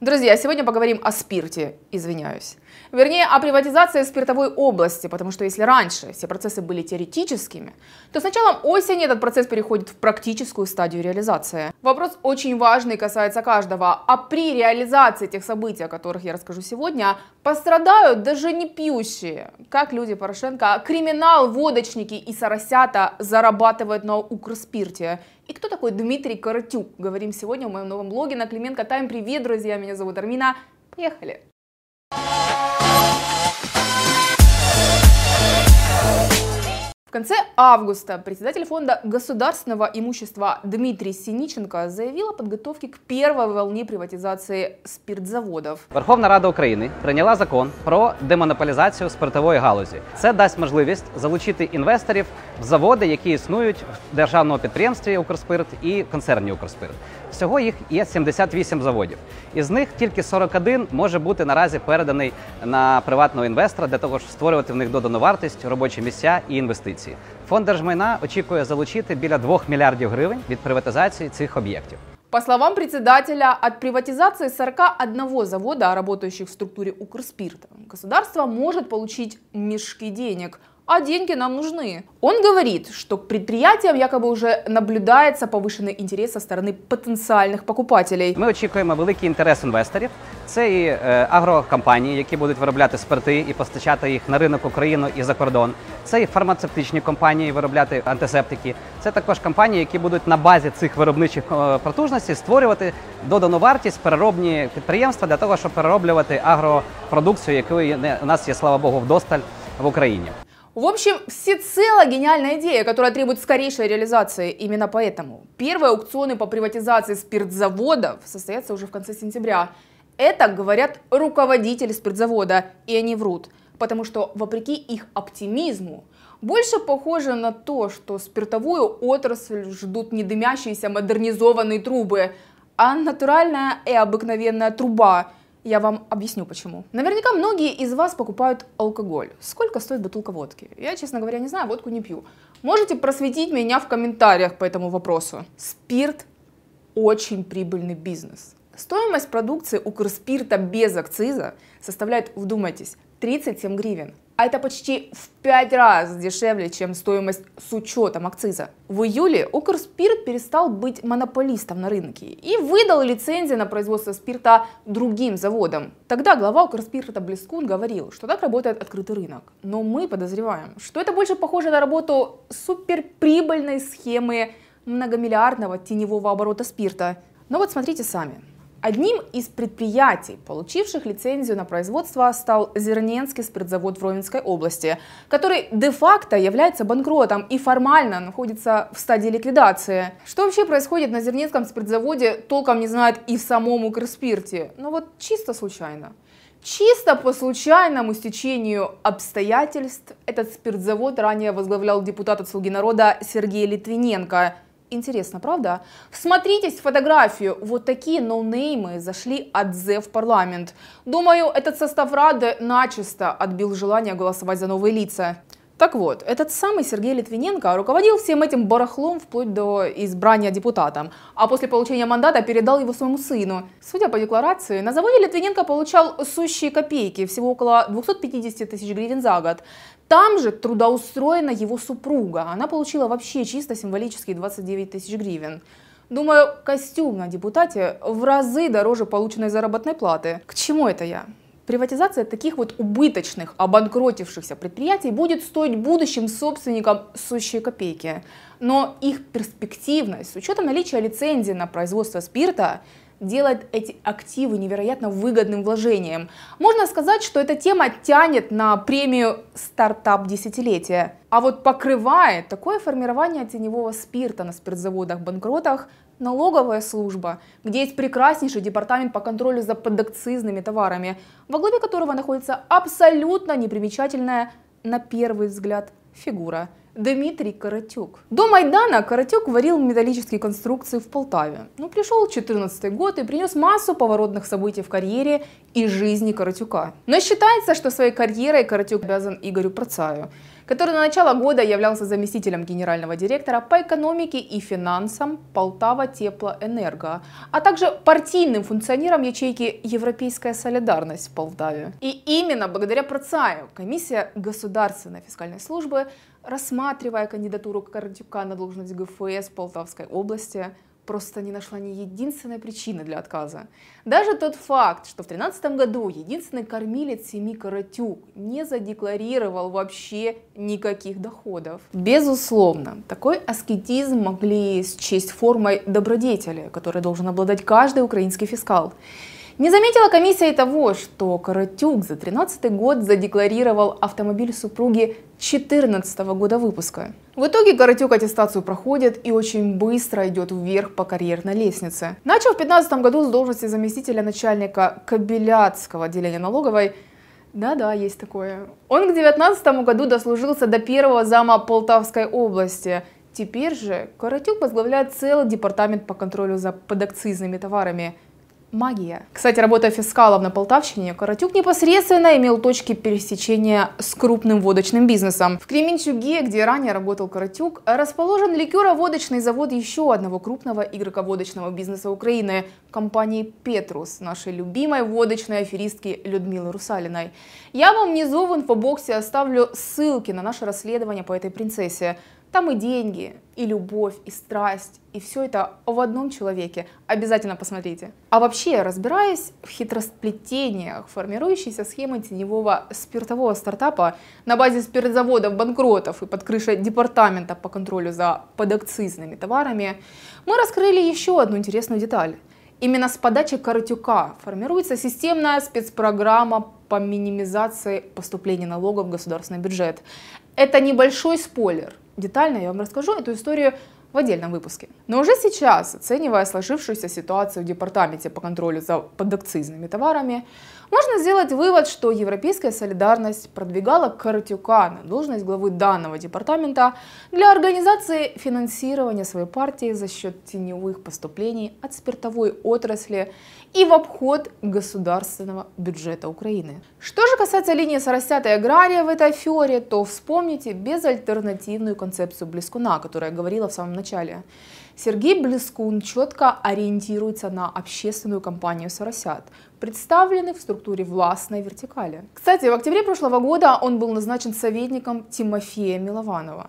Друзья, сегодня поговорим о спирте, извиняюсь. Вернее, о приватизации спиртовой области, потому что если раньше все процессы были теоретическими, то с началом осени этот процесс переходит в практическую стадию реализации. Вопрос очень важный касается каждого, а при реализации тех событий, о которых я расскажу сегодня, пострадают даже не пьющие. Как люди Порошенко, криминал, водочники и соросята зарабатывают на Укрспирте. И кто такой Дмитрий Коротюк? Говорим сегодня в моем новом блоге на Клименко Тайм. Привет, друзья, меня зовут Армина. Поехали! В конце августа председатель фонда государственного имущества Дмитрий Синиченко заявил о подготовке к первой волне приватизации спиртзаводов. Верховна Рада України прийняла закон про демонополізацію спиртової галузі. Це дасть можливість залучити інвесторів в заводи, які існують в державному підприємстві Укрспирт і концерні Укрспирт. Всього їх є 78 заводів. Із них тільки 41 може бути наразі переданий на приватного інвестора для того, щоб створювати в них додану вартість, робочі місця і інвестиції. Фонд держмайна очікує залучити біля 2 мільярдів гривень від приватизації цих об'єктів. По словам председателя, от приватизации 41 завода, работающих в структуре Укрспирта, государство может получить мешки денег – а деньги нам нужны. Он говорит, что к предприятиям якобы уже наблюдається повышенный интерес со стороны потенциальных покупателей. Ми очікуємо великий інтерес інвесторів. Це і е, агрокомпанії, які будуть виробляти спирти і постачати їх на ринок України і за кордон. Це і фармацевтичні компанії, виробляти антисептики. Це також компанії, які будуть на базі цих виробничих е, потужностей створювати додану вартість, переробні підприємства для того, щоб перероблювати агропродукцію, якої у нас є слава Богу вдосталь в Україні. В общем, всецело гениальная идея, которая требует скорейшей реализации. Именно поэтому первые аукционы по приватизации спиртзаводов состоятся уже в конце сентября. Это говорят руководители спиртзавода, и они врут. Потому что, вопреки их оптимизму, больше похоже на то, что спиртовую отрасль ждут не дымящиеся модернизованные трубы, а натуральная и обыкновенная труба – я вам объясню почему. Наверняка многие из вас покупают алкоголь. Сколько стоит бутылка водки? Я, честно говоря, не знаю, водку не пью. Можете просветить меня в комментариях по этому вопросу. Спирт очень прибыльный бизнес. Стоимость продукции Укрспирта без акциза составляет, вдумайтесь, 37 гривен. А это почти в 5 раз дешевле, чем стоимость с учетом акциза. В июле Укрспирт перестал быть монополистом на рынке и выдал лицензии на производство спирта другим заводам. Тогда глава Укрспирта Блескун говорил, что так работает открытый рынок. Но мы подозреваем, что это больше похоже на работу суперприбыльной схемы многомиллиардного теневого оборота спирта. Но вот смотрите сами. Одним из предприятий, получивших лицензию на производство, стал Зерненский спиртзавод в Ровенской области, который де-факто является банкротом и формально находится в стадии ликвидации. Что вообще происходит на Зерненском спиртзаводе, толком не знает и в самом Укрспирте. Но вот чисто случайно. Чисто по случайному стечению обстоятельств этот спиртзавод ранее возглавлял депутат от «Слуги народа» Сергей Литвиненко – Интересно, правда? Всмотритесь в фотографию. Вот такие ноунеймы зашли от ЗЭ в парламент. Думаю, этот состав Рады начисто отбил желание голосовать за новые лица. Так вот, этот самый Сергей Литвиненко руководил всем этим барахлом вплоть до избрания депутатом, а после получения мандата передал его своему сыну. Судя по декларации, на заводе Литвиненко получал сущие копейки, всего около 250 тысяч гривен за год. Там же трудоустроена его супруга. Она получила вообще чисто символические 29 тысяч гривен. Думаю, костюм на депутате в разы дороже полученной заработной платы. К чему это я? Приватизация таких вот убыточных, обанкротившихся предприятий будет стоить будущим собственникам сущие копейки. Но их перспективность с учетом наличия лицензии на производство спирта делает эти активы невероятно выгодным вложением. Можно сказать, что эта тема тянет на премию «Стартап десятилетия». А вот покрывает такое формирование теневого спирта на спиртзаводах-банкротах налоговая служба, где есть прекраснейший департамент по контролю за подакцизными товарами, во главе которого находится абсолютно непримечательная, на первый взгляд, фигура – Дмитрий Каратюк. До Майдана Каратюк варил металлические конструкции в Полтаве. Ну, пришел 14 год и принес массу поворотных событий в карьере и жизни Каратюка. Но считается, что своей карьерой Каратюк обязан Игорю Процаю. Который на начало года являлся заместителем генерального директора по экономике и финансам Полтава Теплоэнерго, а также партийным функционером ячейки «Европейская солидарность» в Полтаве. И именно благодаря Процаю комиссия Государственной фискальной службы, рассматривая кандидатуру Кардюка на должность ГФС Полтавской области, просто не нашла ни единственной причины для отказа. Даже тот факт, что в 2013 году единственный кормилец семьи Каратюк не задекларировал вообще никаких доходов. Безусловно, такой аскетизм могли счесть формой добродетели, которой должен обладать каждый украинский фискал. Не заметила комиссия и того, что Каратюк за 2013 год задекларировал автомобиль супруги 2014 года выпуска. В итоге Каратюк аттестацию проходит и очень быстро идет вверх по карьерной лестнице. Начал в 2015 году с должности заместителя начальника Кабелятского отделения налоговой да-да, есть такое. Он к 2019 году дослужился до первого зама Полтавской области. Теперь же Каратюк возглавляет целый департамент по контролю за подакцизными товарами – магия. Кстати, работая фискалом на Полтавщине, Каратюк непосредственно имел точки пересечения с крупным водочным бизнесом. В Кременчуге, где ранее работал Каратюк, расположен ликероводочный завод еще одного крупного игрока водочного бизнеса Украины – компании «Петрус», нашей любимой водочной аферистки Людмилы Русалиной. Я вам внизу в инфобоксе оставлю ссылки на наше расследование по этой принцессе. Там и деньги, и любовь, и страсть, и все это в одном человеке. Обязательно посмотрите. А вообще, разбираясь в хитросплетениях формирующейся схемы теневого спиртового стартапа на базе спиртзаводов, банкротов и под крышей департамента по контролю за подакцизными товарами, мы раскрыли еще одну интересную деталь. Именно с подачи Каратюка формируется системная спецпрограмма по минимизации поступления налогов в государственный бюджет. Это небольшой спойлер – Детально я вам расскажу эту историю в отдельном выпуске. Но уже сейчас, оценивая сложившуюся ситуацию в департаменте по контролю за подакцизными товарами, можно сделать вывод, что европейская солидарность продвигала Каратюка на должность главы данного департамента для организации финансирования своей партии за счет теневых поступлений от спиртовой отрасли и в обход государственного бюджета Украины. Что же касается линии Соросята и Агрария в этой афере, то вспомните безальтернативную концепцию Блескуна, о которой я говорила в самом начале. Сергей Блескун четко ориентируется на общественную компанию «Соросят», представленных в структуре властной вертикали. Кстати, в октябре прошлого года он был назначен советником Тимофея Милованова.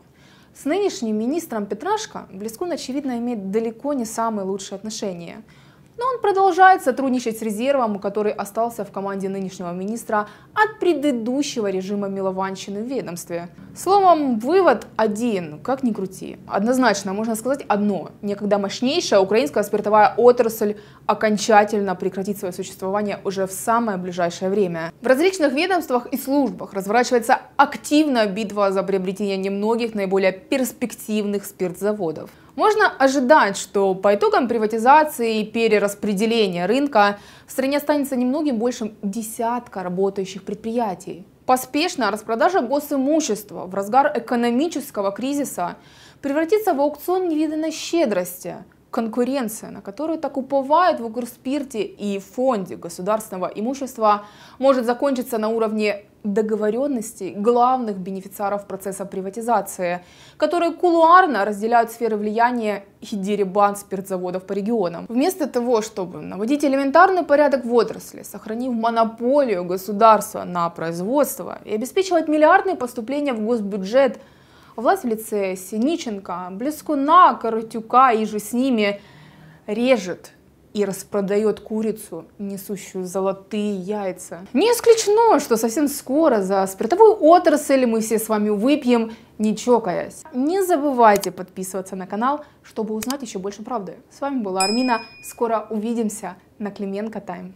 С нынешним министром Петрашко Блескун, очевидно, имеет далеко не самые лучшие отношения – но он продолжает сотрудничать с резервом, который остался в команде нынешнего министра от предыдущего режима Милованщины в ведомстве. Словом, вывод один, как ни крути. Однозначно можно сказать одно. Некогда мощнейшая украинская спиртовая отрасль окончательно прекратит свое существование уже в самое ближайшее время. В различных ведомствах и службах разворачивается активная битва за приобретение немногих наиболее перспективных спиртзаводов. Можно ожидать, что по итогам приватизации и перераспределения рынка в стране останется немногим больше десятка работающих предприятий. Поспешная распродажа госимущества в разгар экономического кризиса превратится в аукцион невиданной щедрости – конкуренция, на которую так уповают в Укрспирте и фонде государственного имущества, может закончиться на уровне договоренностей главных бенефициаров процесса приватизации, которые кулуарно разделяют сферы влияния и деребан спиртзаводов по регионам. Вместо того, чтобы наводить элементарный порядок в отрасли, сохранив монополию государства на производство и обеспечивать миллиардные поступления в госбюджет – Власть в лице Синиченко, Блескуна, Каратюка и же с ними режет и распродает курицу, несущую золотые яйца. Не исключено, что совсем скоро за спиртовую отрасль мы все с вами выпьем, не чокаясь. Не забывайте подписываться на канал, чтобы узнать еще больше правды. С вами была Армина. Скоро увидимся на Клименко Тайм.